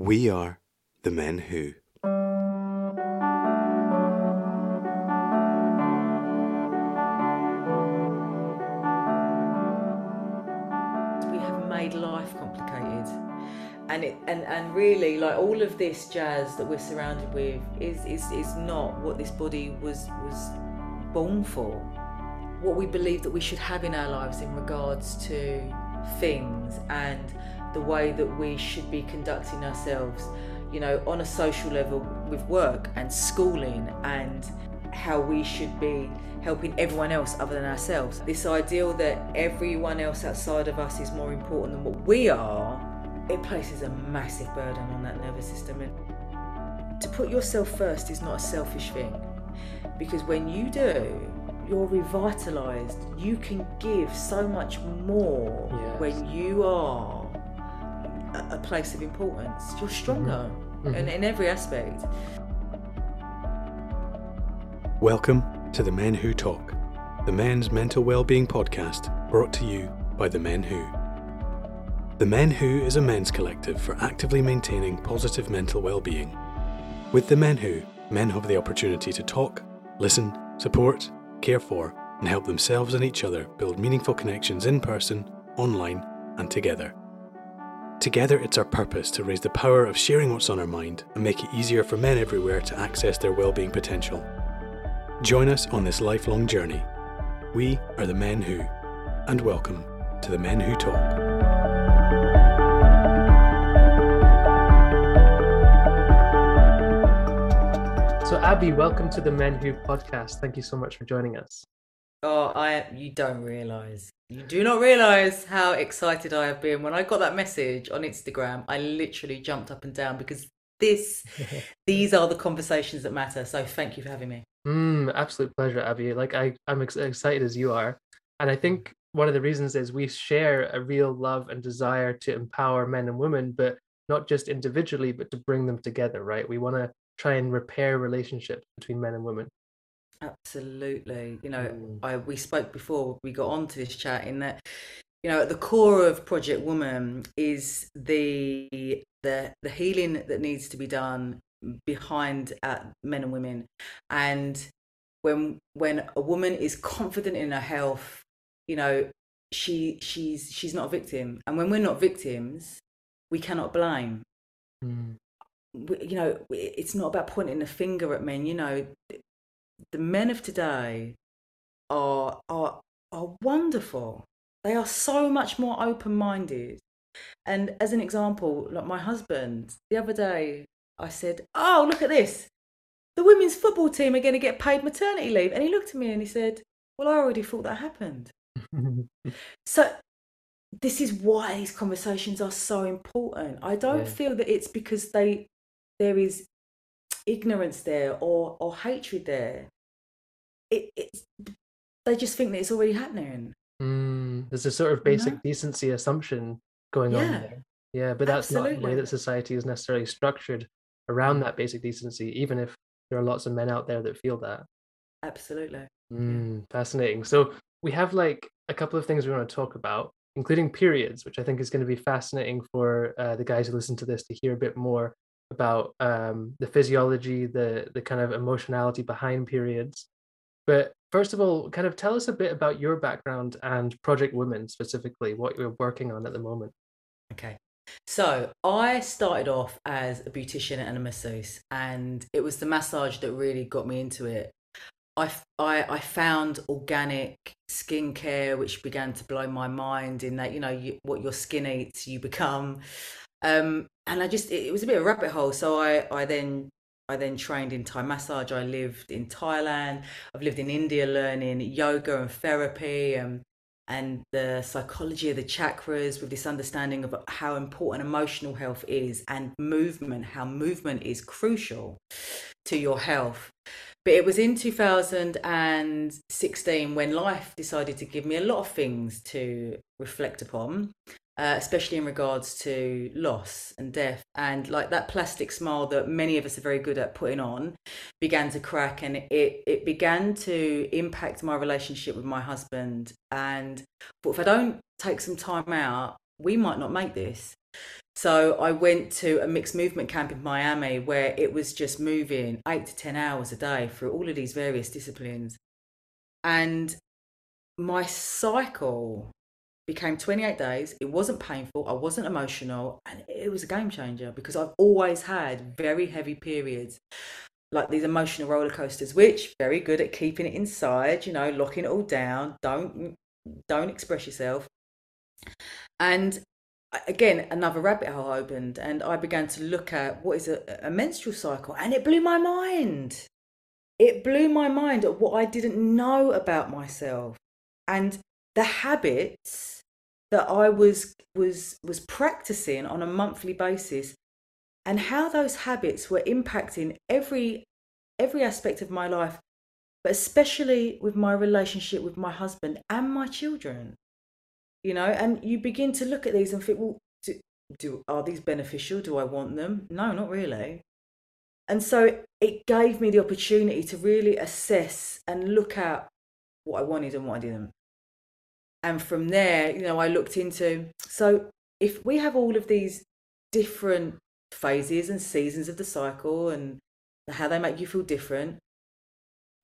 We are the men who. we have made life complicated and it and, and really like all of this jazz that we're surrounded with is, is is not what this body was was born for what we believe that we should have in our lives in regards to things and the way that we should be conducting ourselves you know on a social level with work and schooling and how we should be helping everyone else other than ourselves. This ideal that everyone else outside of us is more important than what we are, it places a massive burden on that nervous system. And to put yourself first is not a selfish thing because when you do, you're revitalized. You can give so much more Yes. when you are a a place of importance. You're stronger Mhm. In, in every aspect. Welcome to the Men Who Talk, the men's mental well-being podcast brought to you by the Men Who. The Men Who is a men's collective for actively maintaining positive mental well-being. With the Men Who, men have the opportunity to talk, listen, support, care for, and help themselves and each other build meaningful connections in person, online, and together. Together, it's our purpose to raise the power of sharing what's on our mind and make it easier for men everywhere to access their well-being potential. Join us on this lifelong journey. We are the Men Who, and welcome to the Men Who Talk. So, Abi, welcome to the Men Who podcast. Thank you so much for joining us. Oh, I you don't realize. You do not realize how excited I have been when I got that message on Instagram. I literally jumped up and down because this these are the conversations that matter. So thank you for having me. Mm, absolute pleasure, Abi. Like I, I'm ex- excited as you are, and I think one of the reasons is we share a real love and desire to empower men and women, but not just individually, but to bring them together. Right? We want to try and repair relationships between men and women. Absolutely. You know, Mm. I we spoke before we got on to this chat in that you know at the core of Project Woman is the the the healing that needs to be done behind uh, men and women. And when when a woman is confident in her health you know she she's she's not a victim. And when we're not victims we cannot blame. Mm, we- you know it's not about pointing the finger at men you know the men of today are are are wonderful. They are so much more open-minded. And as an example like my husband the other day i said oh look at this. The women's football team are going to get paid maternity leave. And he looked at me and he said well i already thought that happened. So this is why these conversations are so important. I don't Yeah. feel that it's because they there is ignorance there or or hatred there. It it's they just think that it's already happening. Mm, there's a sort of You basic know? decency assumption going on Yeah. there. Yeah, but that's not the way that society is necessarily structured around that basic decency, even if there are lots of men out there that feel that. Absolutely. Mm, fascinating. So we have like a couple of things we want to talk about, including periods, which I think is going to be fascinating for uh, the guys who listen to this to hear a bit more about um, the physiology, the the kind of emotionality behind periods. But first of all, kind of tell us a bit about your background and Project Woman specifically, what you're working on at the moment. Okay. So I started off as a beautician and a masseuse, and it was the massage that really got me into it. I I found organic skincare, which began to blow my mind in that, you know, you, what your skin eats, you become. Um, and I just, it, it was a bit of a rabbit hole. So I, I then, I then trained in Thai massage. I lived in Thailand. I've lived in India learning yoga and therapy and, and the psychology of the chakras with this understanding of how important emotional health is and movement, how movement is crucial to your health. But it was in 2016 when life decided to give me a lot of things to reflect upon, uh, especially in regards to loss and death. And like that plastic smile that many of us are very good at putting on began to crack and it, it began to impact my relationship with my husband. And thought if I don't take some time out, we might not make this. So I went to a mixed movement camp in Miami where it was just moving eight to 10 hours a day through all of these various disciplines. And my cycle became 28 days. It wasn't painful, I wasn't emotional, and it was a game changer because I've always had very heavy periods. Like these emotional roller coasters, which very good at keeping it inside, you know, locking it all down. Don't don't express yourself. And again, another rabbit hole opened, and I began to look at what is a, a menstrual cycle, and it blew my mind. It blew my mind at what I didn't know about myself and the habits that I was was was practicing on a monthly basis and how those habits were impacting every every aspect of my life but especially with my relationship with my husband and my children you know and you begin to look at these and think well do, do are these beneficial? Do i want them? No not really. And so it gave me the opportunity to really assess and look at what i wanted and what i didn't and from there you know i looked into so if we have all of these different phases and seasons of the cycle and how they make you feel different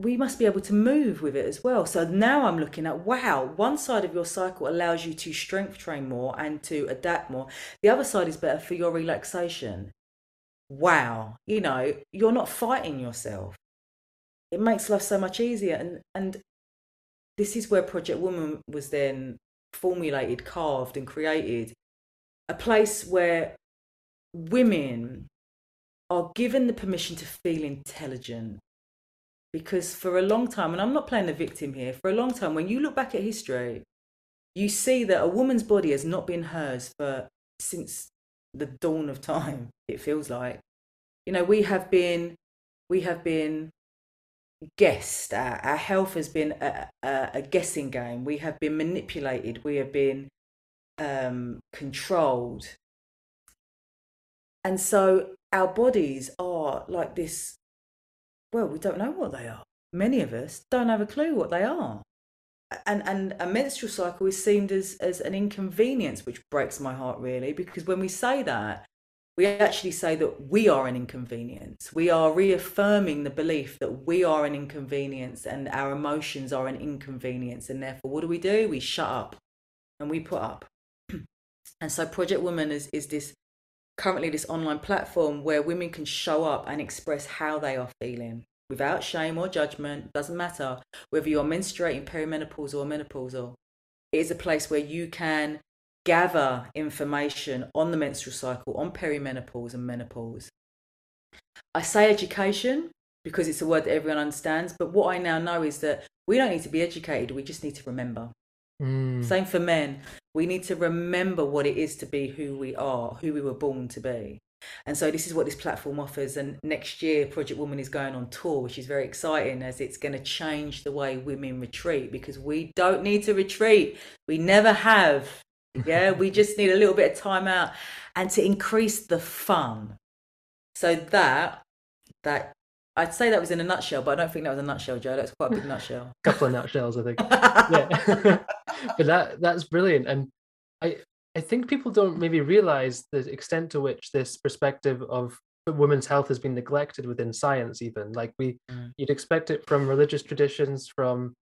we must be able to move with it as well. So now i'm looking at wow one side of your cycle allows you to strength train more and to adapt more. The other side is better for your relaxation. Wow you know you're not fighting yourself. It makes life so much easier. And and this is where Project Woman was then formulated, carved, and created a place where women are given the permission to feel intelligent. Because for a long time, and I'm not playing the victim here, for a long time, when you look back at history, you see that a woman's body has not been hers for since the dawn of time, it feels like. You know, we have been we have been guessed. Our, our health has been a, a, a, guessing game. We have been manipulated. We have been um, controlled. And so our bodies are like this. Well, we don't know what they are. Many of us don't have a clue what they are. And, and a menstrual cycle is seen as, as an inconvenience, which breaks my heart really, because when we say that, we actually say that we are an inconvenience. We are reaffirming the belief that we are an inconvenience and our emotions are an inconvenience. And therefore, what do we do? We shut up and we put up. and so, Project Woman is, is this currently this online platform where women can show up and express how they are feeling without shame or judgment. Doesn't matter whether you're menstruating, perimenopausal, or menopausal. It is a place where you can gather information on the menstrual cycle, on perimenopause and menopause. I say education because it's a word that everyone understands, but what I now know is that we don't need to be educated, we just need to remember. Mm. Same for men. We need to remember what it is to be who we are, who we were born to be. And so this is what this platform offers. And next year, Project Woman is going on tour, which is very exciting as it's going to change the way women retreat because we don't need to retreat. We never have. Yeah, we just need a little bit of time out and to increase the fun. So that that I'd say that was in a nutshell, but I don't think that was a nutshell, Joe. That's quite a big nutshell. a couple of nutshells, I think. yeah. but that that's brilliant. And I I think people don't maybe realize the extent to which this perspective of women's health has been neglected within science even like we mm. you'd expect it from religious traditions from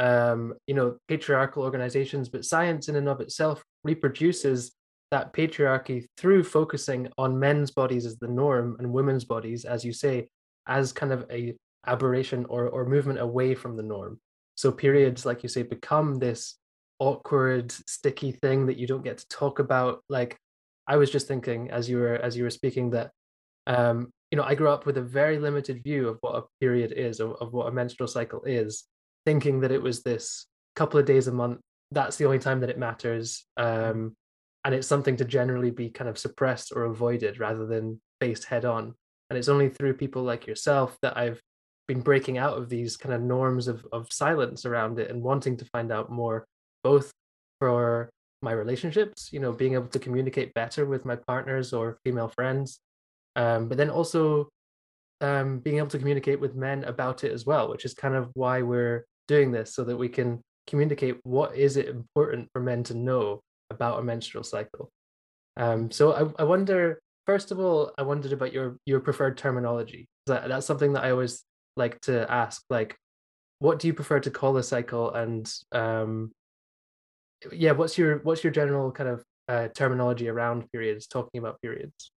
um, you know, patriarchal organizations, but science in and of itself reproduces that patriarchy through focusing on men's bodies as the norm and women's bodies, as you say, as kind of a aberration or, or movement away from the norm. So periods, like you say, become this awkward, sticky thing that you don't get to talk about. Like I was just thinking as you were as you were speaking that um, you know, I grew up with a very limited view of what a period is, of, of what a menstrual cycle is thinking that it was this couple of days a month that's the only time that it matters um, and it's something to generally be kind of suppressed or avoided rather than faced head on. And it's only through people like yourself that i've been breaking out of these kind of norms of, of silence around it and wanting to find out more both for my relationships you know being able to communicate better with my partners or female friends um, but then also um, being able to communicate with men about it as well which is kind of why we're doing this so that we can communicate what is it important for men to know about a menstrual cycle Um, so I, I wonder. First of all, I wondered about your your preferred terminology. That, that's something that I always like to ask. Like, what do you prefer to call a cycle? And um, yeah, what's your what's your general kind of uh, terminology around periods? Talking about periods.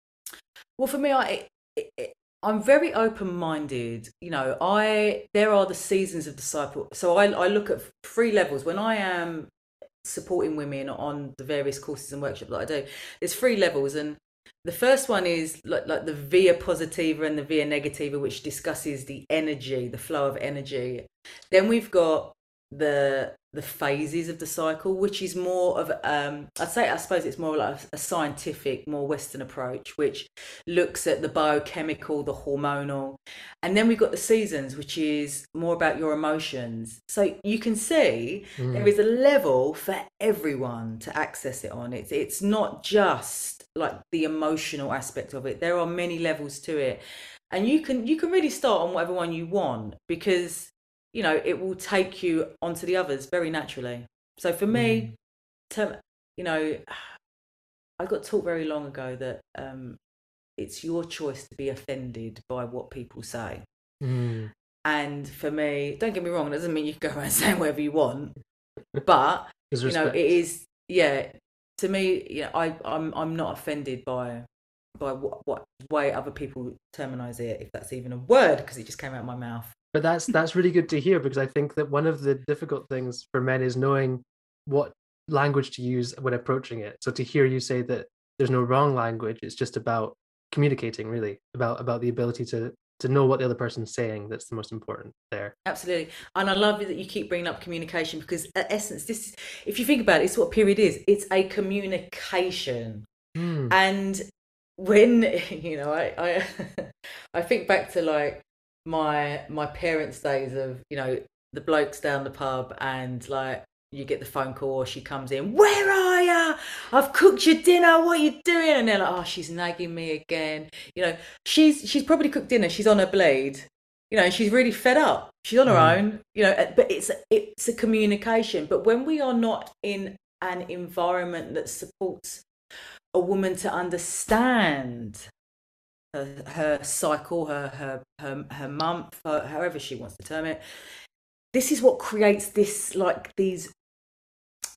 Well, for me, I it, I'm very open minded. You know, I there are the seasons of cycle. So I, I look at three levels. When I am supporting women on the various courses and workshops that I do, there's three levels and the first one is like, like the via positiva and the via negativa, which discusses the energy, the flow of energy. Then we've got the the phases of the cycle, which is more of um, I'd say I suppose it's more like a scientific, more Western approach, which looks at the biochemical, the hormonal, and then we've got the seasons, which is more about your emotions. So you can see mm. there is a level for everyone to access it on. It's it's not just like the emotional aspect of it. There are many levels to it, and you can you can really start on whatever one you want because you know, it will take you onto the others very naturally. So for me, mm. you know, I got taught very long ago that um, it's your choice to be offended by what people say. Mm. And for me, don't get me wrong, it doesn't mean you can go around saying whatever you want, but you know, it is yeah. To me, you know, I I'm I'm not offended by by what, what way other people terminize it, if that's even a word, because it just came out of my mouth but that's that's really good to hear because I think that one of the difficult things for men is knowing what language to use when approaching it. So to hear you say that there's no wrong language, it's just about communicating really about about the ability to to know what the other person's saying that's the most important there absolutely and i love that you keep bringing up communication because at essence this if you think about it it's what period is it's a communication mm. and when you know i i i think back to like my my parents' days of you know the blokes down the pub and like you get the phone call or she comes in where are you i've cooked your dinner. What are you doing? And they're like oh she's nagging me again. You know she's she's probably cooked dinner. She's on her blade you know she's really fed up. She's on her mm. own you know but it's it's a communication. But when we are not in an environment that supports a woman to understand her, her cycle, her her her, her month, her, however she wants to term it. This is what creates this like these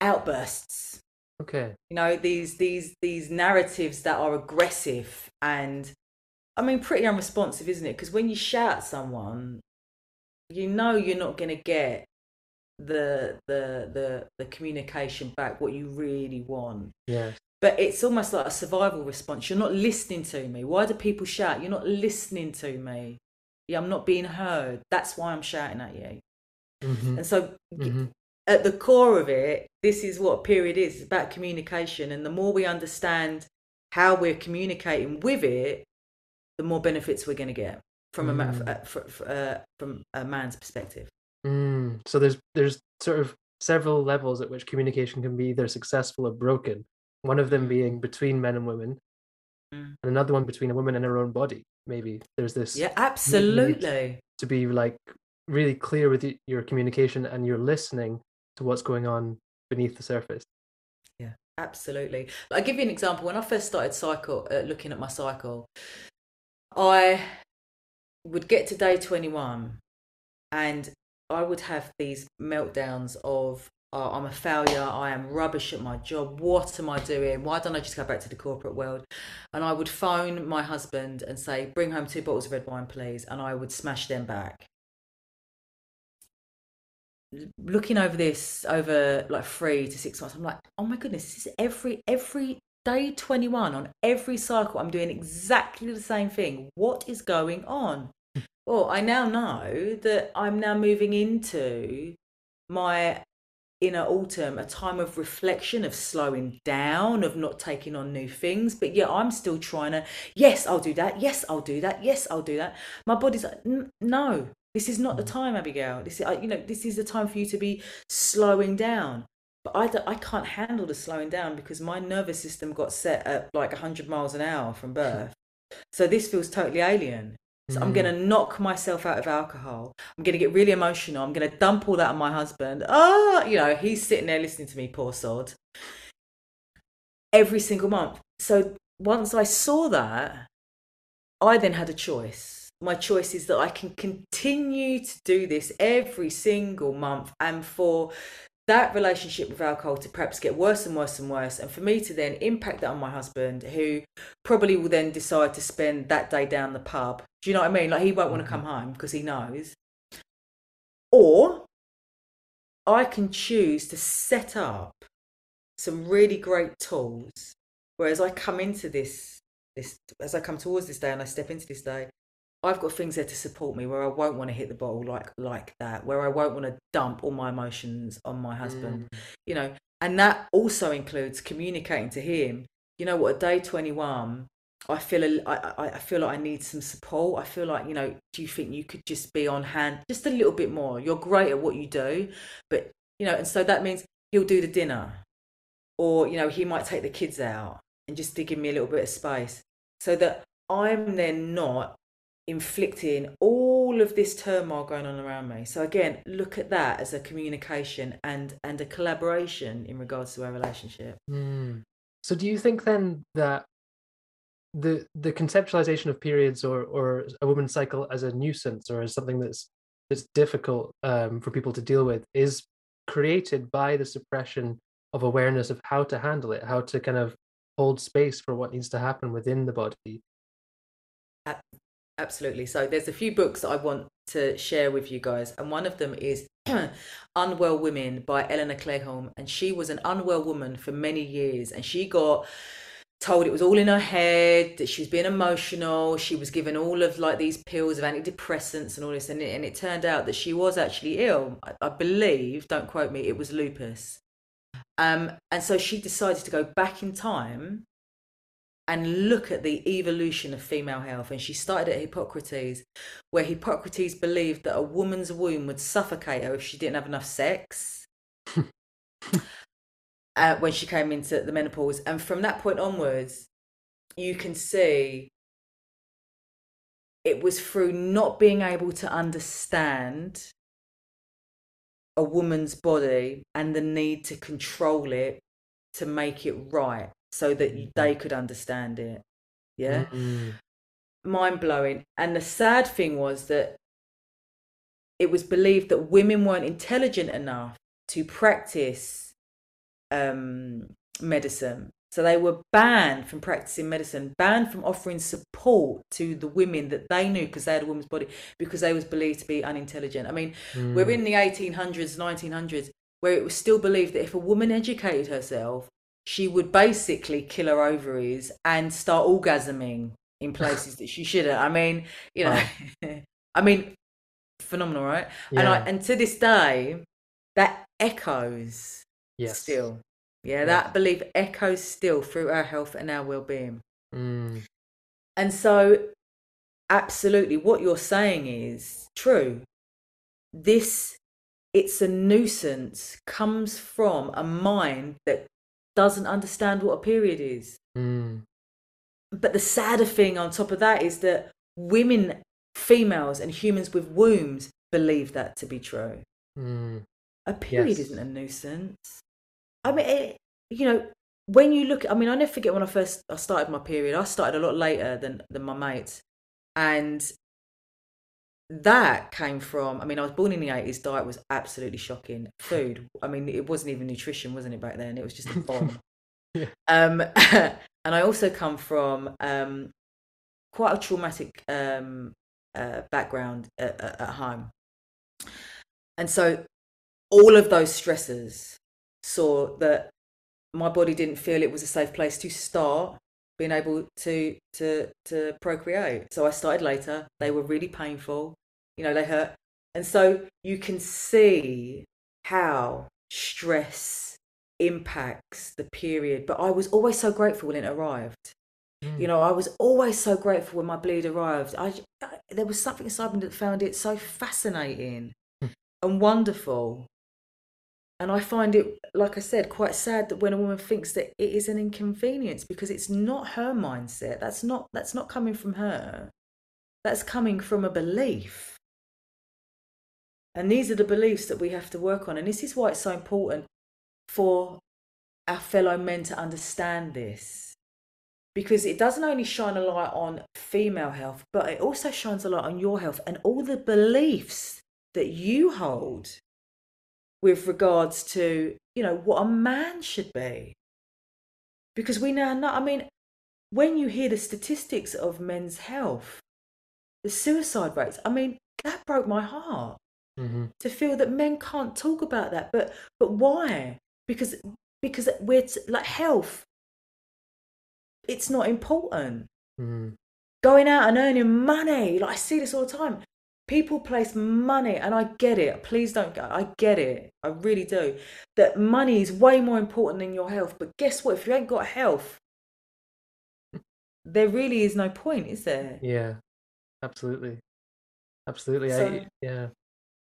outbursts. Okay. You know these these these narratives that are aggressive and I mean pretty unresponsive, isn't it? Because when you shout at someone, you know you're not going to get the the the the communication back what you really want. Yes but it's almost like a survival response. You're not listening to me. Why do people shout? You're not listening to me. Yeah, I'm not being heard. That's why I'm shouting at you. Mm-hmm. And so, mm-hmm. at the core of it, this is what period is. It's about communication. And the more we understand how we're communicating with it, the more benefits we're going to get from mm. a uh, uh, from a man's perspective. Mm. So there's there's sort of several levels at which communication can be either successful or broken one of them being between men and women mm. and another one between a woman and her own body. Maybe there's this yeah absolutely. to be like really clear with your communication and you're listening to what's going on beneath the surface. Yeah absolutely. I'll give you an example. When i first started cycle uh, looking at my cycle i would get to day 21 and i would have these meltdowns of oh, I'm a failure, I am rubbish at my job, what am I doing? Why don't I just go back to the corporate world? And I would phone my husband and say, bring home two bottles of red wine, please. And I would smash them back. Looking over this over like three to six months, I'm like, oh my goodness, this is every every day 21 on every cycle. I'm doing exactly the same thing. What is going on? Well, I now know that I'm now moving into my inner autumn a time of reflection of slowing down of not taking on new things. But yeah i'm still trying to yes i'll do that. Yes i'll do that. Yes i'll do that. My body's like no. This is not the mm. time abigail. This is you know this is the time for you to be slowing down. But I, I can't handle the slowing down because my nervous system got set at like 100 miles an hour from birth. So this feels totally alien so mm. I'm going to knock myself out of alcohol. I'm going to get really emotional. I'm going to dump all that on my husband. Ah, oh, you know, he's sitting there listening to me, poor sod. Every single month. so once I saw that, I then had a choice. My choice is that I can continue to do this every single month and for that relationship with alcohol to perhaps get worse and worse and worse, and for me to then impact that on my husband, who probably will then decide to spend that day down the pub. Do you know what I mean? Like he won't want to come home because he knows. Or I can choose to set up some really great tools. Whereas I come into this, this as I come towards this day and I step into this day, I've got things there to support me where I won't want to hit the bottle like like that, where I won't want to dump all my emotions on my husband, mm. you know. And that also includes communicating to him. You know what? At day twenty one, I feel a, I, I feel like I need some support. I feel like you know. Do you think you could just be on hand just a little bit more? You're great at what you do, but you know, and so that means he'll do the dinner, or you know, he might take the kids out and just give me a little bit of space, so that I'm then not inflicting all of this turmoil going on around me. So again, look at that as a communication and and a collaboration in regards to our relationship. Mm. So do you think then that the the conceptualization of periods or or a woman's cycle as a nuisance or as something that's that's difficult um, for people to deal with is created by the suppression of awareness of how to handle it, how to kind of hold space for what needs to happen within the body Absolutely. So there's a few books I want to share with you guys, and one of them is Unwell Women by Elinor Cleghorn, and she was an unwell woman for many years, and she got told it was all in her head that she was being emotional she was given all of like these pills of antidepressants and all this and it, and it turned out that she was actually ill I, I believe don't quote me it was lupus um, and so she decided to go back in time and look at the evolution of female health. And she started at Hippocrates, where Hippocrates believed that a woman's womb would suffocate her if she didn't have enough sex uh, when she came into the menopause. And from that point onwards, you can see it was through not being able to understand a woman's body and the need to control it to make it right so that mm-hmm. they could understand it. Yeah. Mm-hmm. Mind blowing. And the sad thing was that it was believed that women weren't intelligent enough to practice um, medicine. So they were banned from practicing medicine, banned from offering support to the women that they knew because they had a woman's body, because they was believed to be unintelligent. I mean, mm. we're in the 1800s, 1900s, where it was still believed that if a woman educated herself, she would basically kill her ovaries and start orgasming in places that she shouldn't. I mean, you know, I mean, phenomenal, right? Yeah. And I, and to this day, that echoes yes. still. Yeah, yes. that belief echoes still through our health and our well-being. Mm. And so, absolutely, what you're saying is true. This, it's a nuisance, comes from a mind that doesn't understand what a period is. Mm. But the sadder thing on top of that is that women, females, and humans with wombs believe that to be true. Mm. A period yes. isn't a nuisance. I mean, it, you know, when you look, I mean, I never forget when I first I started my period. I started a lot later than than my mates, and that came from i mean i was born in the 80s diet was absolutely shocking. Food i mean it wasn't even nutrition wasn't it back then? It was just a bomb. Yeah. um and i also come from um quite a traumatic um uh, background at, at home. And so all of those stresses saw that my body didn't feel it was a safe place to start being able to to to procreate. So I started later. They were really painful. You know, they hurt. And so you can see how stress impacts the period. But I was always so grateful when it arrived. Mm. You know, I was always so grateful when my bleed arrived. I, I there was something inside me that found it so fascinating mm. and wonderful and I find it, like I said, quite sad that when a woman thinks that it is an inconvenience because it's not her mindset. That's not that's not coming from her. That's coming from a belief. And these are the beliefs that we have to work on. And this is why it's so important for our fellow men to understand this. because it doesn't only shine a light on female health, but it also shines a light on your health and all the beliefs that you hold with regards to, you know, what a man should be. Because we now know, I mean, when you hear the statistics of men's health, the suicide rates, I mean, that broke my heart Mm-hmm. to feel that men can't talk about that. But but why? Because because we're t- like health. It's not important. Mm-hmm. Going out and earning money, like I see this all the time. People place money, and I get it. Please don't go. I get it. I really do. That money is way more important than your health. But guess what? If you ain't got health, there really is no point, is there? Yeah, absolutely, absolutely. So- I yeah,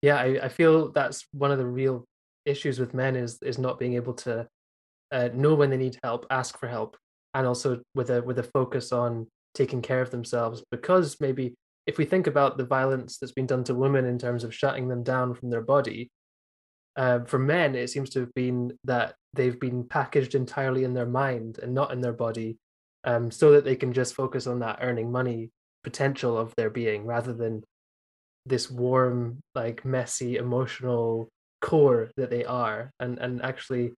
yeah. I, I feel that's one of the real issues with men is is not being able to uh, know when they need help, ask for help, and also with a with a focus on taking care of themselves. Because maybe if we think about the violence that's been done to women in terms of shutting them down from their body, uh, for men it seems to have been that they've been packaged entirely in their mind and not in their body, um, so that they can just focus on that earning money potential of their being rather than this warm like messy emotional core that they are. And and actually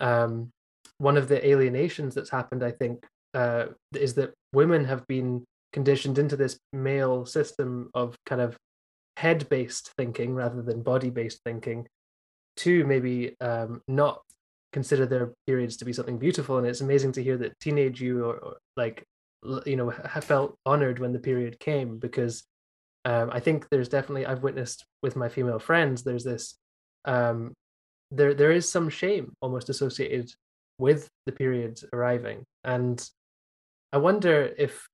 um one of the alienations that's happened i think uh is that women have been conditioned into this male system of kind of head based thinking rather than body based thinking to maybe um not consider their periods to be something beautiful. And it's amazing to hear that teenage you or, or like you know felt honored when the period came because um, I think there's definitely I've witnessed with my female friends there's this um, there there is some shame almost associated with the period arriving. And I wonder if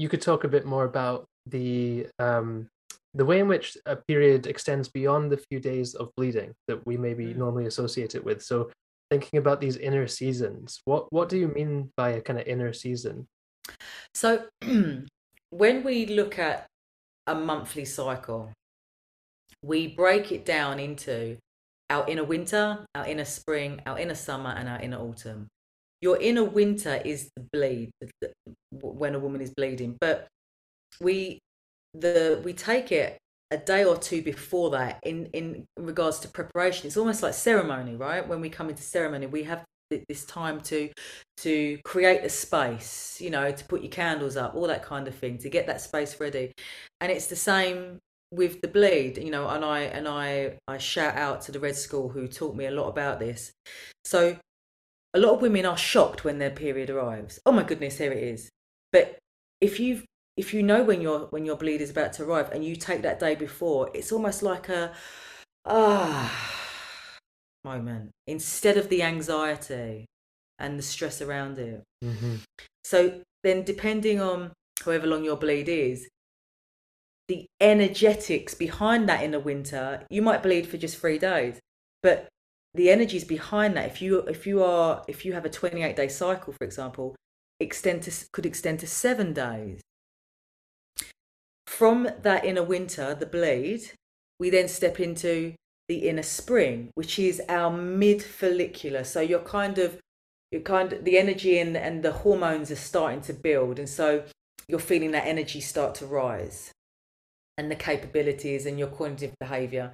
you could talk a bit more about the um, the way in which a period extends beyond the few days of bleeding that we maybe Mm. normally associate it with so thinking about these inner seasons what what do you mean by a kind of inner season So when we look at a monthly cycle, we break it down into our inner winter, our inner spring, our inner summer, and our inner autumn. Your inner winter is the bleed, when a woman is bleeding, but we the we take it a day or two before that in in regards to preparation. It's almost like ceremony, right? When we come into ceremony, we have this time to to create a space, you know, to put your candles up, all that kind of thing, to get that space ready. And it's the same with the bleed, you know, and I and I I shout out to the Red School who taught me a lot about this. So a lot of women are shocked when their period arrives. Oh my goodness, here it is. But if you if you know when your when your bleed is about to arrive and you take that day before, it's almost like a ah moment instead of the anxiety and the stress around it. mm-hmm. So then, depending on however long your bleed is, the energetics behind that in the winter, you might bleed for just three days, but the energies behind that, if you if you are if you have a 28 day cycle, for example, extend to could extend to seven days. From that inner winter, the bleed, we then step into the inner spring, which is our mid follicular. So you're kind of you're kind of the energy and, and the hormones are starting to build and so you're feeling that energy start to rise and the capabilities and your cognitive behavior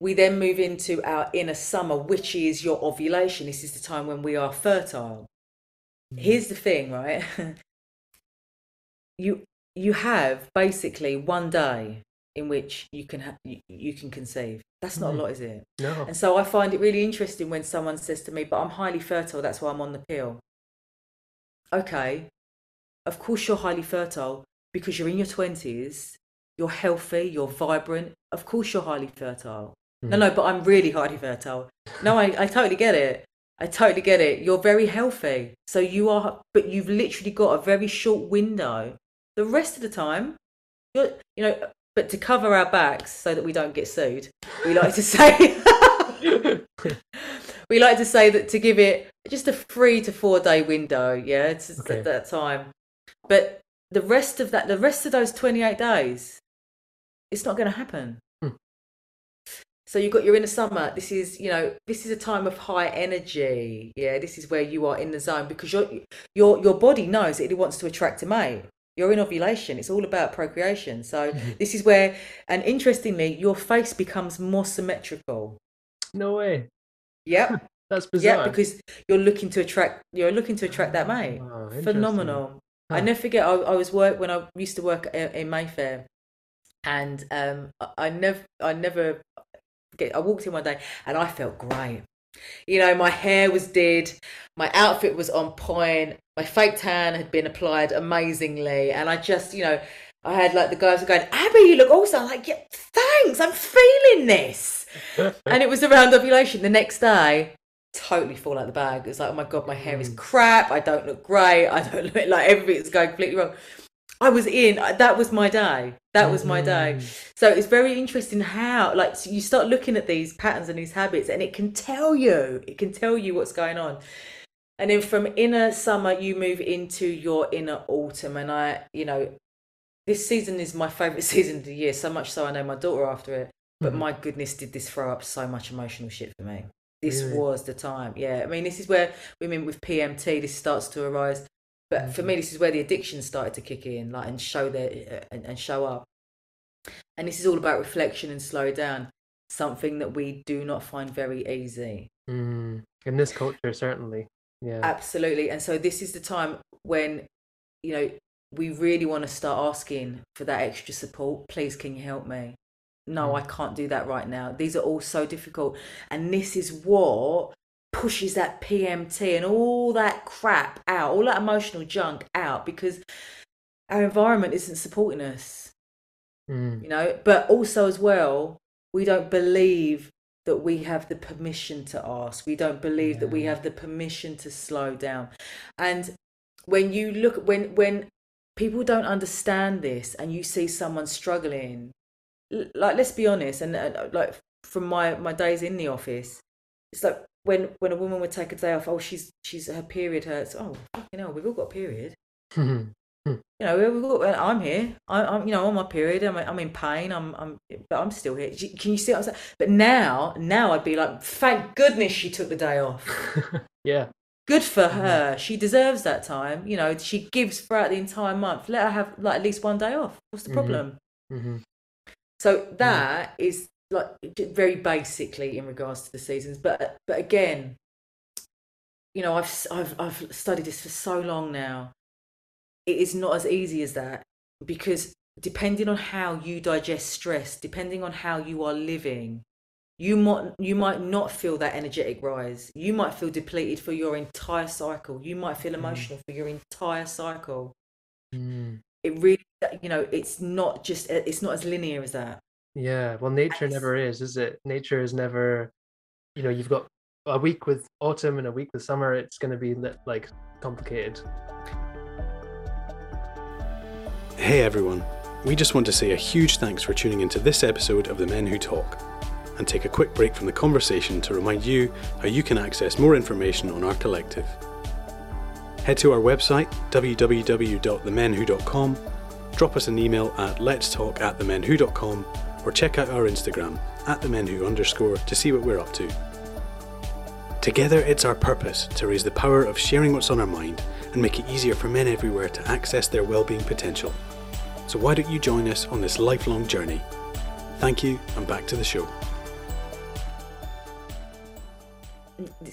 we then move into our inner summer which is your ovulation this is the time when we are fertile here's the thing right you you have basically one day in which you can ha- you, you can conceive that's not Mhm. a lot is it no and so I find it really interesting when someone says to me, but I'm highly fertile, that's why I'm on the pill. Okay, of course you're highly fertile because you're in your 20s, you're healthy, you're vibrant. Of course you're highly fertile. No, Mhm. no, but I'm really highly fertile. No, I, I totally get it. I totally get it. You're very healthy. So you are, but you've literally got a very short window. The rest of the time, you're, you know, but to cover our backs so that we don't get sued, we like to say, we like to say that to give it just a three to four day window. Yeah, it's Okay. at that time. But the rest of that, the rest of those 28 days, it's not going to happen. So you've got your inner summer. This is, you know, this is a time of high energy. Yeah, this is where you are in the zone because your your your body knows that it wants to attract a mate. You're in ovulation. It's all about procreation. So Mm-hmm. this is where, and interestingly, your face becomes more symmetrical. No way. Yep. That's bizarre. Yeah, because you're looking to attract you're looking to attract that mate. Oh. Phenomenal. I never forget. I, I was work when I used to work in, in Mayfair, and um, I, I never, I never. I walked in one day and I felt great. You know, my hair was did, my outfit was on point, my fake tan had been applied amazingly, and I just, you know, I had like the guys were going, Abi, you look awesome. I'm like, yeah, thanks, I'm feeling this. and it was around ovulation. The next day, totally fall out the bag. It's like, oh my god, my hair is Mm. crap. I don't look great. I don't look like everything's going completely wrong. I was in. That was my day. That was my day. Mm. So it's very interesting how, like, so you start looking at these patterns and these habits, and it can tell you. It can tell you what's going on. And then from inner summer, you move into your inner autumn. And I, you know, this season is my favorite season of the year. So much so, I named my daughter after it. But Mhm. my goodness, did this throw up so much emotional shit for me? This Really? was the time. Yeah, I mean, this is where women with PMT this starts to arise. But for Mhm. me, this is where the addiction started to kick in, like and show their and, and show up. And this is all about reflection and slow down. Something that we do not find very easy. Mm. In this culture, certainly. Yeah. Absolutely. And so this is the time when, you know, we really want to start asking for that extra support. Please, can you help me? No, Mm. I can't do that right now. These are all so difficult. And this is what pushes that PMT and all that crap out, all that emotional junk out because our environment isn't supporting us, Mm. you know. But also, as well, we don't believe that we have the permission to ask. We don't believe that we have the permission to slow down. And when you look, when when people don't understand this, and you see someone struggling, like let's be honest, and, and like from my my days in the office, it's like when when a woman would take a day off. Oh, she's she's her period hurts. Oh, fucking hell, we've all got period. You know, we've got, I'm here. I, I'm, you know, on my period. I'm, I'm in pain. I'm, I'm, but I'm still here. Can you see what I'm saying? But now, now I'd be like, thank goodness she took the day off. yeah. Good for Mhm. her. She deserves that time. You know, she gives throughout the entire month. Let her have like at least one day off. What's the Mhm. problem? hmm So that is like very basically in regards to the seasons. But but again, you know, I've I've I've studied this for so long now. It is not as easy as that because depending on how you digest stress, depending on how you are living, you might you might not feel that energetic rise. You might feel depleted for your entire cycle. You might feel Mm. emotional for your entire cycle. Mm. It really, you know, it's not just it's not as linear as that. Yeah. Well, nature never is, is it? Nature is never, you know, you've got a week with autumn and a week with summer. It's going to be like complicated. Hey everyone, we just want to say a huge thanks for tuning into this episode of The Men Who Talk and take a quick break from the conversation to remind you how you can access more information on our collective. Head to our website www.themenwho.com, drop us an email at letstalk at themenwho.com or check out our Instagram at the themenwho underscore to see what we're up to. Together, it's our purpose to raise the power of sharing what's on our mind and make it easier for men everywhere to access their well-being potential. So why don't you join us on this lifelong journey? Thank you, and back to the show.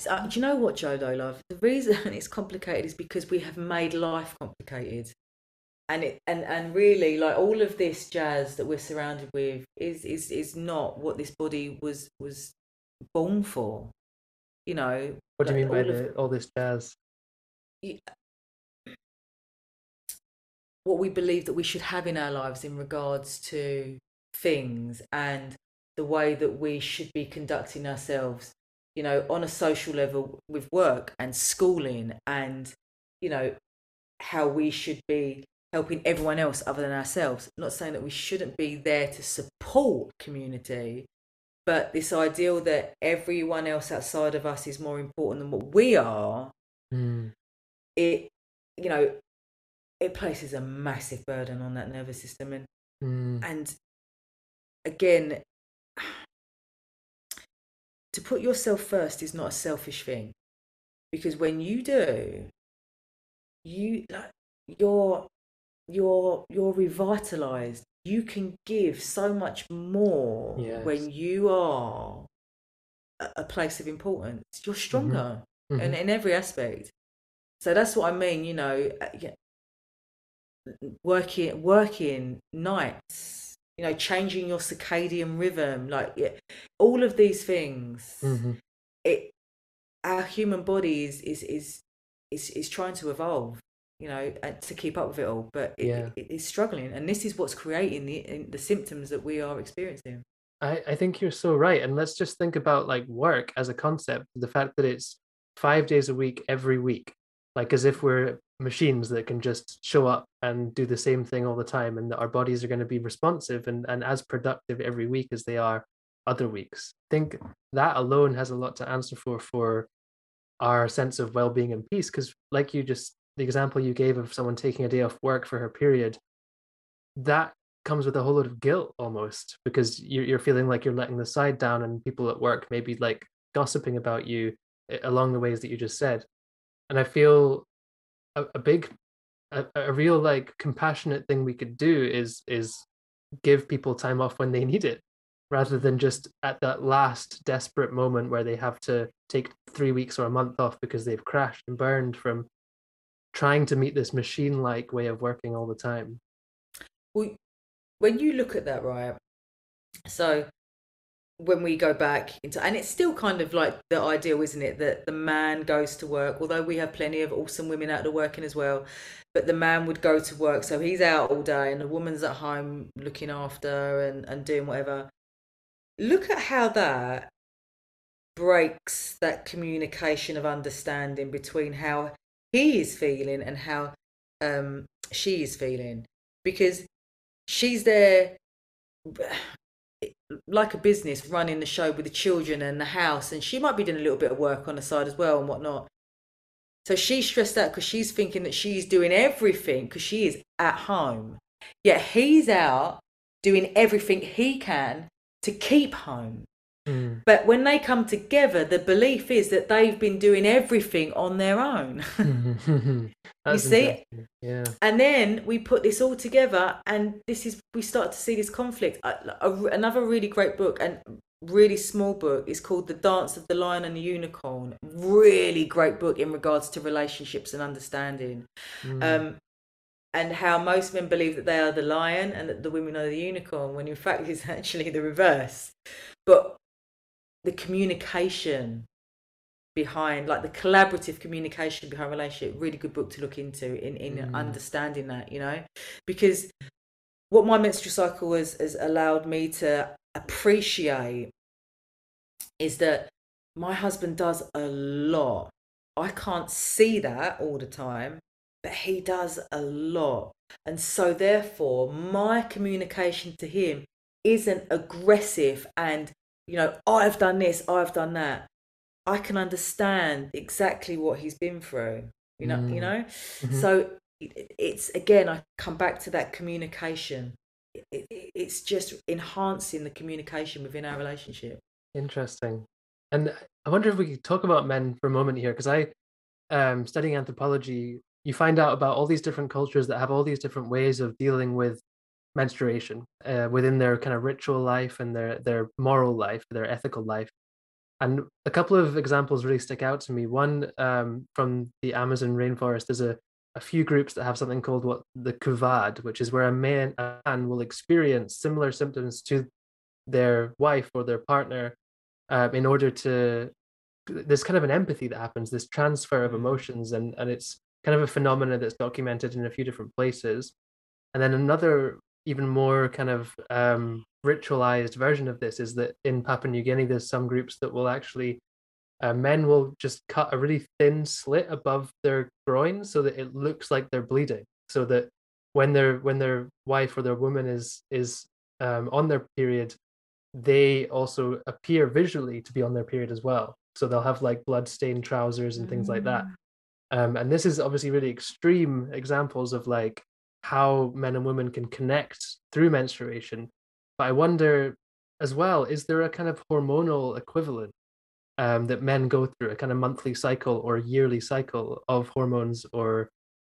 Uh, do you know what, Joe? Though, love, the reason it's complicated is because we have made life complicated, and it and and really, like all of this jazz that we're surrounded with is is is not what this body was was born for. You know. What do you like, mean by all of- the, all this jazz? what we believe that we should have in our lives in regards to things and the way that we should be conducting ourselves you know on a social level with work and schooling and you know how we should be helping everyone else other than ourselves not saying that we shouldn't be there to support community but this ideal that everyone else outside of us is more important than what we are Mm. it you know it places a massive burden on that nervous system and Mm. and again to put yourself first is not a selfish thing because when you do you like you're you're you're revitalized you can give so much more Yes. when you are a, place of importance you're stronger Mhm. in, in every aspect so that's what i mean you know uh, working working nights you know changing your circadian rhythm like yeah, all of these things Mhm. it our human body is is is is, is trying to evolve you know uh, to keep up with it all but it, Yeah. it is struggling and this is what's creating the the symptoms that we are experiencing I, I think you're so right. And let's just think about like work as a concept, the fact that it's five days a week every week, like as if we're machines that can just show up and do the same thing all the time and that our bodies are going to be responsive and, and as productive every week as they are other weeks. I think that alone has a lot to answer for for our sense of well-being and peace. Because like you just the example you gave of someone taking a day off work for her period, that comes with a whole lot of guilt almost because you're, you're feeling like you're letting the side down and people at work maybe like gossiping about you eh, along the ways that you just said. And i feel a, a big a, a real like compassionate thing we could do is is give people time off when they need it rather than just at that last desperate moment where they have to take three weeks or a month off because they've crashed and burned from trying to meet this machine like way of working all the time. Well when you look at that right so when we go back into and it's still kind of like the ideal isn't it that the man goes to work although we have plenty of awesome women out there working as well but the man would go to work. So he's out all day and the woman's at home looking after and, and doing whatever. Look at how that breaks that communication of understanding between how he is feeling and how um, she is feeling. Because she's there like a business running the show with the children and the house and she might be doing a little bit of work on the side as well and whatnot. So she's stressed out because she's thinking that she's doing everything because she is at home. Yet he's out doing everything he can to keep home Mm. but when they come together the belief is that they've been doing everything on their own you see? Yeah. and then we put this all together and this is we start to see this conflict another really great book and really small book is called the dance of the lion and the unicorn really great book in regards to relationships and understanding Mm. um and how most men believe that they are the lion and that the women are the unicorn when in fact it's actually the reverse but the communication behind like the collaborative communication behind relationship really good book to look into in in Mm. understanding that you know? Because what my menstrual cycle has has allowed me to appreciate is that my husband does a lot. I can't see that all the time but he does a lot. And so therefore my communication to him isn't aggressive and you know i've done this i've done that i can understand exactly what he's been through you know you Mm. know Mhm. so it's again i come back to that communication it, it, it's just enhancing the communication within our relationship Interesting. And I wonder if we could talk about men for a moment here, because I, um, studying anthropology, you find out about all these different cultures that have all these different ways of dealing with menstruation uh, within their kind of ritual life and their their moral life, their ethical life. And a couple of examples really stick out to me. One um, from the Amazon rainforest, there's a, a few groups that have something called what the couvade, which is where a man, a man will experience similar symptoms to their wife or their partner um, in order to there's kind of an empathy that happens this transfer of emotions and and it's kind of a phenomena that's documented in a few different places and then another even more kind of um, ritualized version of this is that in papua new guinea there's some groups that will actually uh, men will just cut a really thin slit above their groin so that it looks like they're bleeding so that when their when their wife or their woman is is um, on their period they also appear visually to be on their period as well. So they'll have like blood stained trousers and things like that. Um, and this is obviously really extreme examples of like how men and women can connect through menstruation. But I wonder as well, is there a kind of hormonal equivalent um, that men go through a kind of monthly cycle or yearly cycle of hormones or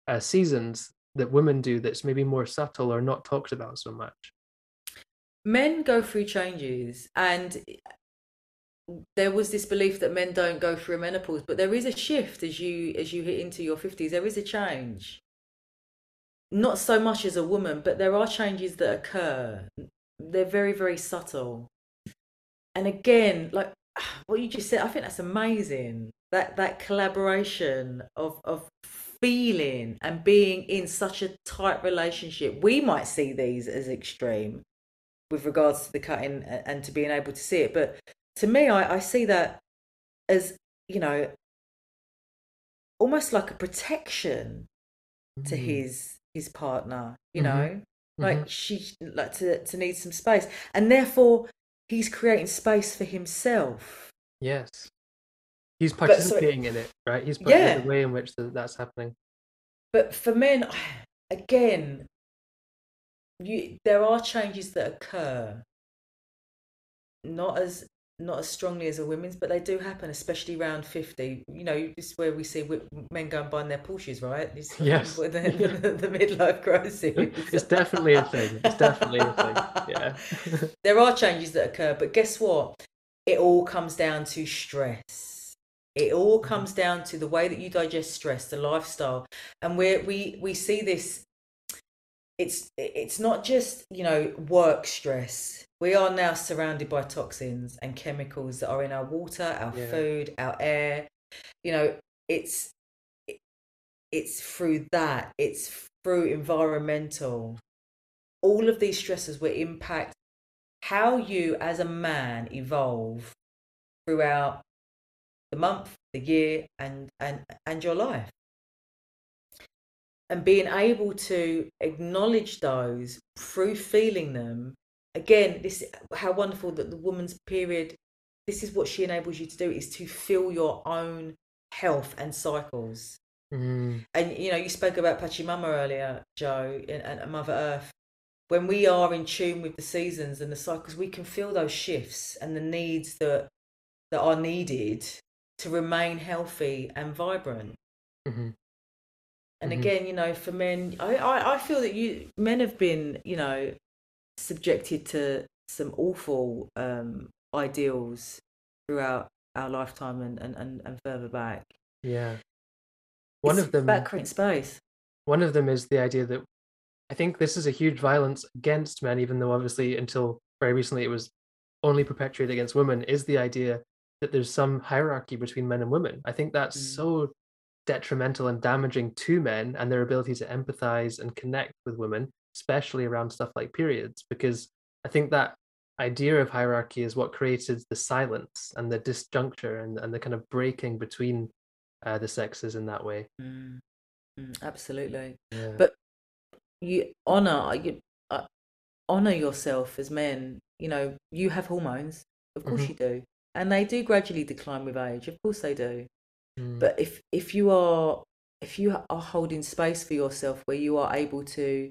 uh, seasons that women do that's maybe more subtle or not talked about so much? Men go through changes and there was this belief that men don't go through menopause but there is a shift as you as you hit into your 50s there is a change not so much as a woman but there are changes that occur. They're very very subtle. And again like what you just said i think that's amazing. That that collaboration of of feeling and being in such a tight relationship. We might see these as extreme with regards to the cutting and to being able to see it but to me i, I see that as you know almost like a protection mm. to his his partner you mm-hmm. know? Like mm-hmm. she like to, to need some space. And therefore he's creating space for himself. Yes. He's participating so, in it right? He's yeah. the way in which that's happening. But for men again you there are changes that occur. Not as not as strongly as a women's, but they do happen, especially around 50. You know, this is where we see men go and buy their Porsches, right? This, yes. The, the, the, midlife crisis. it's definitely a thing. It's definitely a thing. Yeah. there are changes that occur, but guess what? It all comes down to stress. It all mm-hmm. comes down to the way that you digest stress, the lifestyle. And we we, we see this it's it's not just you know work stress we are now surrounded by toxins and chemicals that are in our water our yeah. food our air. You know it's it's through that it's through environmental. All of these stresses will impact how you as a man evolve throughout the month the year and and and your life. And being able to acknowledge those through feeling them again this how wonderful that the woman's period this is what she enables you to do is to feel your own health and cycles mm. and you know you spoke about pachamama earlier joe and, and mother earth when we are in tune with the seasons and the cycles we can feel those shifts and the needs that that are needed to remain healthy and vibrant mm-hmm. And mm-hmm. again, you know, for men, I, I, I feel that you men have been, you know, subjected to some awful um, ideals throughout our lifetime and, and, and, and further back. Yeah. One it's of them about creating space. One of them is the idea that I think this is a huge violence against men, even though obviously until very recently it was only perpetuated against women, is the idea that there's some hierarchy between men and women. I think that's mm. so detrimental and damaging to men and their ability to empathize and connect with women, especially around stuff like periods, because I think that idea of hierarchy is what created the silence and the disjuncture and, and the kind of breaking between uh, the sexes in that way. Mm. Mm, absolutely. Yeah. But you honor you uh, honor yourself as men. You know, you have hormones, of course mm-hmm. you do, and they do gradually decline with age. Of course they do. Mm. But if if you are if you are holding space for yourself where you are able to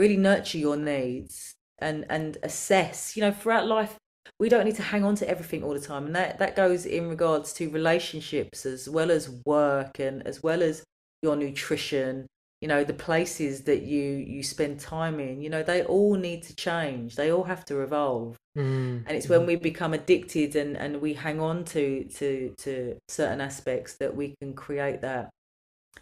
really nurture your needs and and assess, you know, throughout life we don't need to hang on to everything all the time and that that goes in regards to relationships as well as work and as well as your nutrition you know the places that you you spend time in. You know they all need to change. They all have to evolve. Mm. and it's when we become addicted and and we hang on to to to certain aspects that we can create that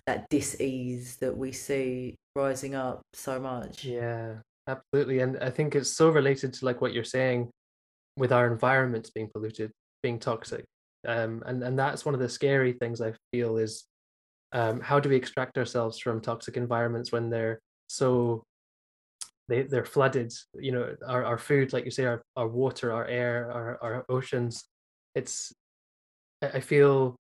that dis-ease that we see rising up so much. Yeah absolutely and i think it's so related to like what you're saying with our environments being polluted being toxic um and and that's one of the scary things i feel is um, how do we extract ourselves from toxic environments when they're so they, they're flooded you know our, our food like you say our, our water our air our, our oceans. It's i feel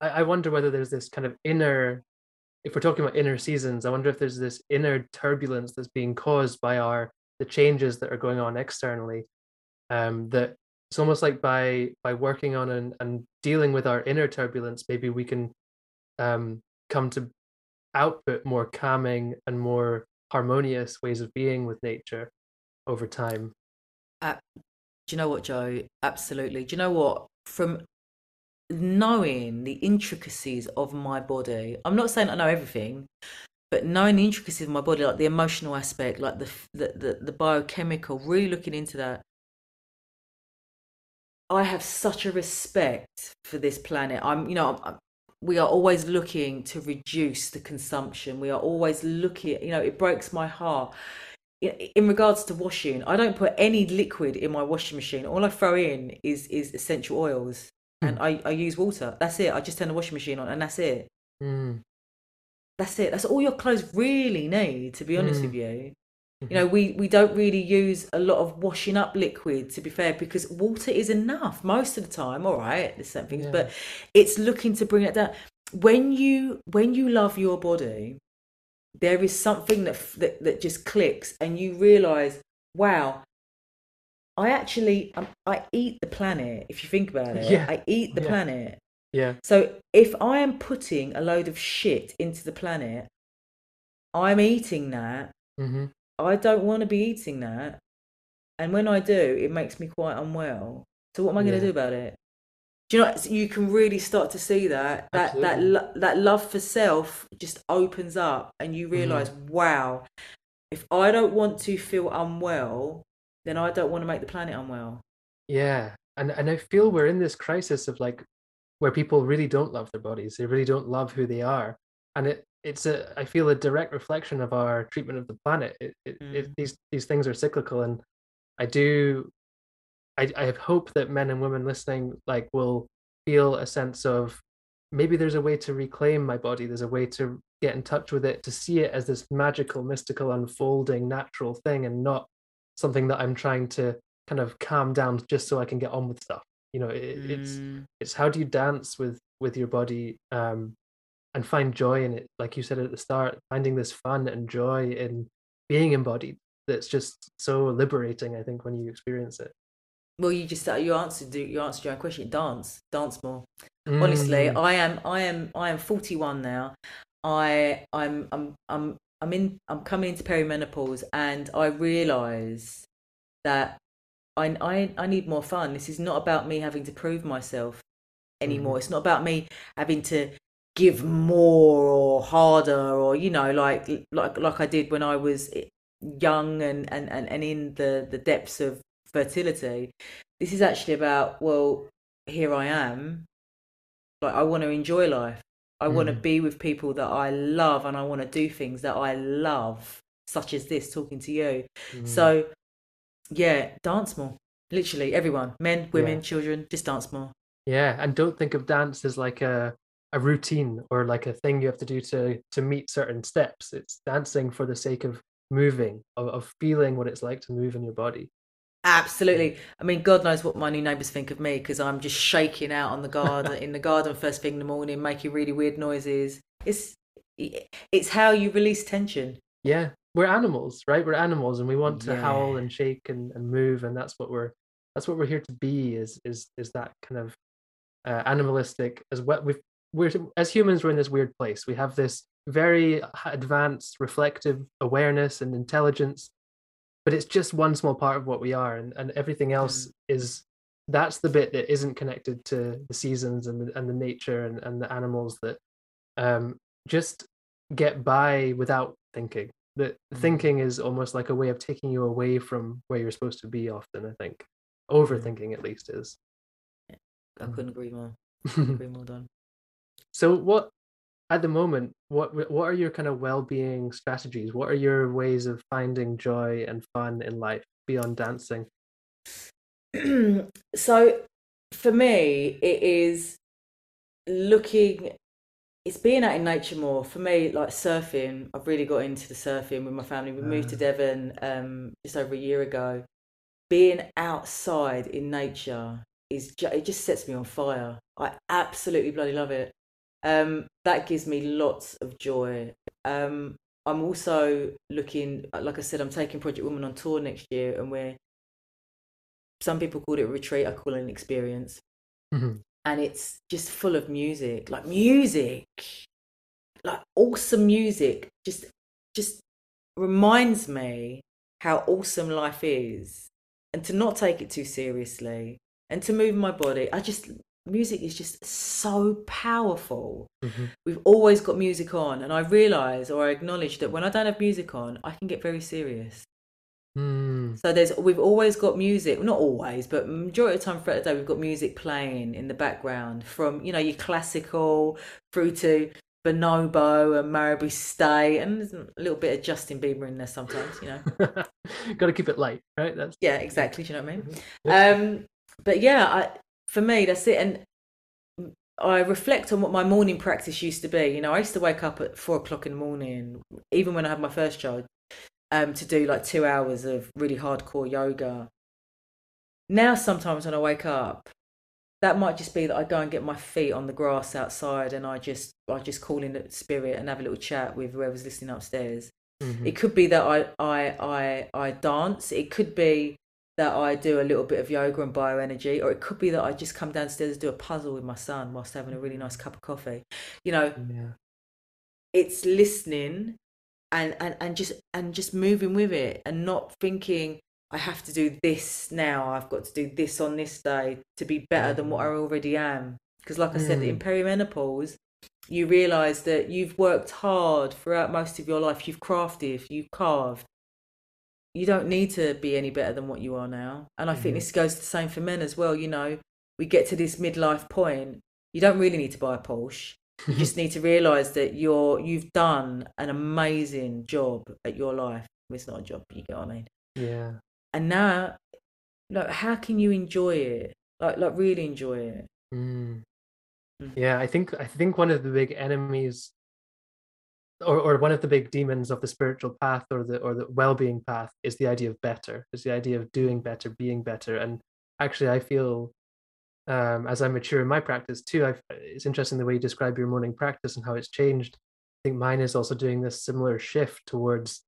I, I wonder whether there's this kind of inner if we're talking about inner seasons i wonder if there's this inner turbulence that's being caused by our the changes that are going on externally um that it's almost like by by working on and, and dealing with our inner turbulence maybe we can um, come to output more calming and more harmonious ways of being with nature over time. Uh, do you know what, Joe? Absolutely. Do you know what? From knowing the intricacies of my body. I'm not saying I know everything, but knowing the intricacies of my body, like the emotional aspect, like the the the, the biochemical, really looking into that. I have such a respect for this planet. I'm, you know, I'm, we are always looking to reduce the consumption. We are always looking, you know, it breaks my heart. In regards to washing, I don't put any liquid in my washing machine. All I throw in is is essential oils, mm. and I, I use water. That's it. I just turn the washing machine on, and that's it. Mm. That's it. That's all your clothes really need. To be honest mm. with you, you know, we, we don't really use a lot of washing up liquid, to be fair, because water is enough most of the time. All right, there's some things, yeah. but it's looking to bring it down. When you when you love your body, there is something that that, that just clicks, and you realise, wow, I actually um, I eat the planet. If you think about it, yeah. I eat the yeah. planet. Yeah. So if I am putting a load of shit into the planet, I'm eating that. Mm-hmm. I don't want to be eating that. And when I do, it makes me quite unwell. So what am I going to do about it? Do you know? You can really start to see that that Absolutely. that that love for self just opens up, and you realize, mm-hmm. wow, if I don't want to feel unwell, then I don't want to make the planet unwell. Yeah, and and I feel we're in this crisis of like where people really don't love their bodies. They really don't love who they are, and it it's a I feel a direct reflection of our treatment of the planet. It, it, mm. it, these these things are cyclical, and I do I I hope that men and women listening like will feel a sense of maybe there's a way to reclaim my body. There's a way to get in touch with it, to see it as this magical, mystical, unfolding, natural thing, and not something that I'm trying to kind of calm down just so I can get on with stuff. You know, it, mm. it's it's how do you dance with with your body um, and find joy in it like you said at the start finding this fun and joy in being embodied that's just so liberating i think when you experience it well you just you answered you answered your own question dance dance more mm. honestly i am i am i am 41 now i i'm i'm i'm i'm in i'm coming into perimenopause and i realize that I, I I need more fun. This is not about me having to prove myself anymore. Mm. It's not about me having to give more or harder or you know like like like I did when I was young and and and, and in the the depths of fertility this is actually about well here I am like I want to enjoy life I mm. want to be with people that I love and I want to do things that I love such as this talking to you mm. so yeah dance more literally everyone men women yeah. children just dance more yeah and don't think of dance as like a a routine or like a thing you have to do to to meet certain steps it's dancing for the sake of moving of, of feeling what it's like to move in your body absolutely. I mean god knows what my new neighbors think of me because i'm just shaking out on the garden in the garden first thing in the morning making really weird noises. It's it's how you release tension. Yeah. We're animals right? We're animals and we want to yeah. howl and shake and, and move and that's what we're that's what we're here to be is is is that kind of uh, animalistic as well. We've we're as humans we're in this weird place. We have this very advanced reflective awareness and intelligence but it's just one small part of what we are and, and everything else mm. is that's the bit that isn't connected to the seasons and the, and the nature and, and the animals that um, just get by without thinking. That mm. thinking is almost like a way of taking you away from where you're supposed to be often i think. Overthinking at least is. I couldn't agree more. Agree more done so what at the moment, what what are your kind of well-being strategies? What are your ways of finding joy and fun in life beyond dancing? so for me, it is looking it's being out in nature more for me like surfing i've really got into the surfing with my family we moved to ah. devon um, just over a year ago being outside in nature is ju- it just sets me on fire i absolutely bloody love it um, that gives me lots of joy. Um, I'm also looking, like I said, I'm taking Project Woman on tour next year, and we're some people call it a retreat, I call it an experience. Mm-hmm. And it's just full of music, like music, like awesome music. Just, just reminds me how awesome life is, and to not take it too seriously, and to move my body. I just music is just so powerful. hmm We've always got music on, and I realise or I acknowledge that when I don't have music on, I can get very serious. Mm. So there's we've always got music, not always, but majority of the time throughout the day we've got music playing in the background from you know your classical through to Bonobo and Maribou State and there's a little bit of Justin Bieber in there sometimes, you know. Got to keep it light, right? That's Yeah, exactly. Do you know what I mean? Yeah. Um, but yeah, I, for me, that's it. And I reflect on what my morning practice used to be. You know, I used to wake up at four o'clock in the morning, even when I had my first child, um, to do like two hours of really hardcore yoga. Now, sometimes when I wake up, that might just be that I go and get my feet on the grass outside, and I just I just call in the spirit and have a little chat with whoever's listening upstairs. Mhm. It could be that I, I I I dance. It could be that I do a little bit of yoga and bioenergy, or it could be that I just come downstairs and do a puzzle with my son whilst having a really mm. nice cup of coffee. You know, yeah. it's listening and, and, and just and just moving with it and not thinking I have to do this now. I've got to do this on this day to be better than what I mm. already am. Because, like I said, in mm. perimenopause, you realise that you've worked hard throughout most of your life. You've crafted, you've carved. You don't need to be any better than what you are now. And I think Mhm. this goes the same for men as well. You know, we get to this midlife point. You don't really need to buy a Porsche. You just need to realise that you're you've done an amazing job at your life. It's not a job, you get what I mean. yeah. And now, like, how can you enjoy it? Like, like really enjoy it. Mm. Mm. Yeah, I think I think one of the big enemies or, or one of the big demons of the spiritual path or the or the well-being path is the idea of better, is the idea of doing better, being better. And actually I feel um, as I mature in my practice too, I've, it's interesting the way you describe your morning practice and how it's changed. I think mine is also doing this similar shift towards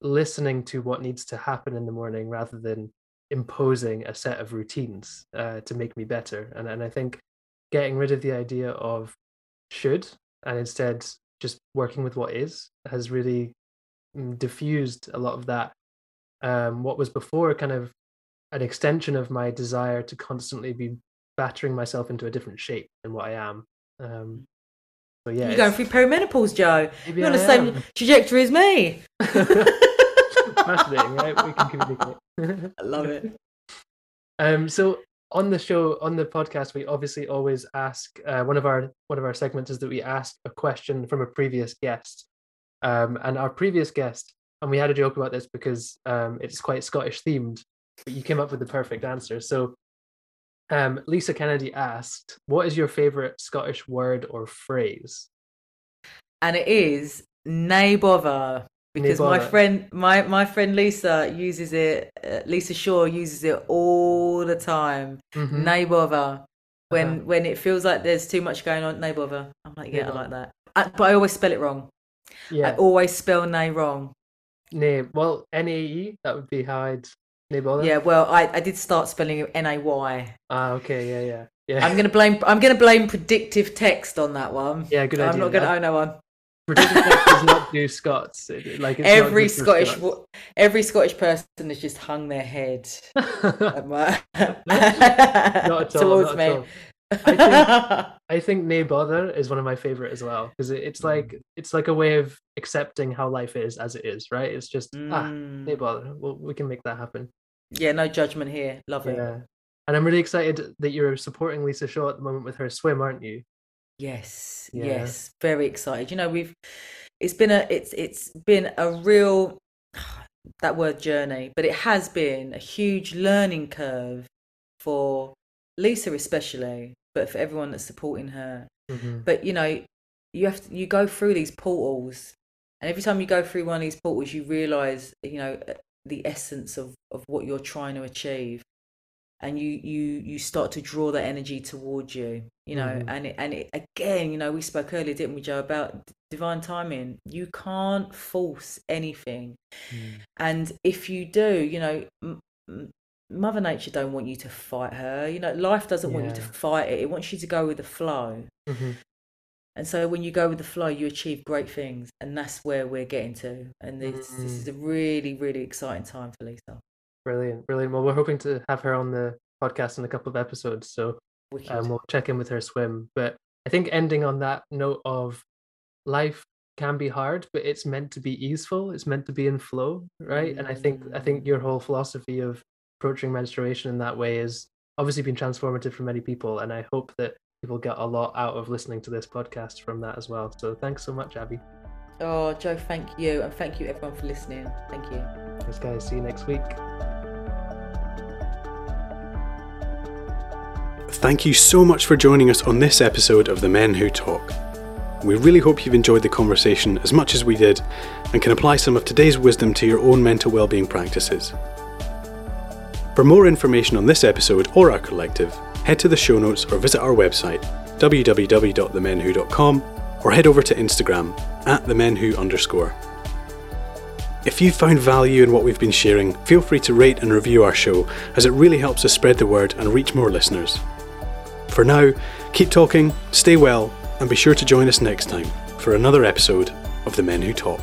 listening to what needs to happen in the morning rather than imposing a set of routines uh, to make me better. And and I think getting rid of the idea of should and instead just working with what is has really mm, diffused a lot of that. Um, what was before kind of an extension of my desire to constantly be battering myself into a different shape than what I am. Um, so yeah, You're going through perimenopause, Joe. You're on the same trajectory as me. Fascinating, right? We can communicate. I love it. Um, so on the show, on the podcast, we obviously always ask uh, one of our one of our segments is that we ask a question from a previous guest, um, and our previous guest, and we had a joke about this because um, it's quite Scottish themed, but you came up with the perfect answer. So, um, Lisa Kennedy asked, "What is your favorite Scottish word or phrase?" And it is nay bother. Because my friend, my, my friend Lisa uses it. Uh, Lisa Shaw uses it all the time. Mhm. Nay bother. When Uh-huh. when it feels like there's too much going on, nay bother. I'm like, yeah, I like that. I, but I always spell it wrong. Yeah. I always spell nay wrong. nay. Well, N A E. That would be how I'd nay bother. Yeah, well, I, I did start spelling it N A Y. Ah, okay. Yeah, yeah, yeah. I'm gonna blame I'm gonna blame predictive text on that one. Yeah, good idea. I'm not gonna That- own that one. Does not do Scots. It- Like it's Every Scottish Scots. every Scottish person has just hung their head my, all, towards me. I I think nay bother is one of my favorite as well because it's Mm. like it's like a way of accepting how life is as it is, right? It's just ah Mm. nay bother. Well, we can make that happen. yeah, no judgment here. Love it. And I'm really excited that you're supporting Lisa Shaw at the moment with her swim, aren't you? Yes, Yeah. yes, very excited. You know, we've it's been a it's it's been a real that word journey, but it has been a huge learning curve for Lisa especially, but for everyone that's supporting her. hmm But you know, you have to you go through these portals, and every time you go through one of these portals, you realize you know the essence of of what you're trying to achieve, and you you you start to draw that energy towards you. You know, Mhm. and it, and it, again, you know, we spoke earlier, didn't we, Joe, about divine timing. You can't force anything, and if you do, you know. M- m- Mother Nature don't want you to fight her. You know, life doesn't want you to fight it. It wants you to go with the flow. hmm And so when you go with the flow, you achieve great things, and that's where we're getting to. And this this Mm. is a really really exciting time for Lisa. Brilliant, brilliant. Well, we're hoping to have her on the podcast in a couple of episodes, so and um, we'll check in with her swim. But I think ending on that note of life can be hard, but it's meant to be easeful. It's meant to be in flow, right? And I think I think mm. your whole philosophy of approaching menstruation in that way is obviously been transformative for many people, and I hope that people get a lot out of listening to this podcast from that as well. So thanks so much, Abi. Oh, Joe, thank you, and thank you everyone for listening. Thank you. Thanks, guys. See you next week. Thank you so much for joining us on this episode of The Men Who Talk. We really hope you've enjoyed the conversation as much as we did and can apply some of today's wisdom to your own mental well-being practices. For more information on this episode or our collective, head to the show notes or visit our website www.themenwho.com or head over to Instagram at themenwho underscore. If you found value in what we've been sharing, feel free to rate and review our show as it really helps us spread the word and reach more listeners. For now, keep talking, stay well, and be sure to join us next time for another episode of The Men Who Talk.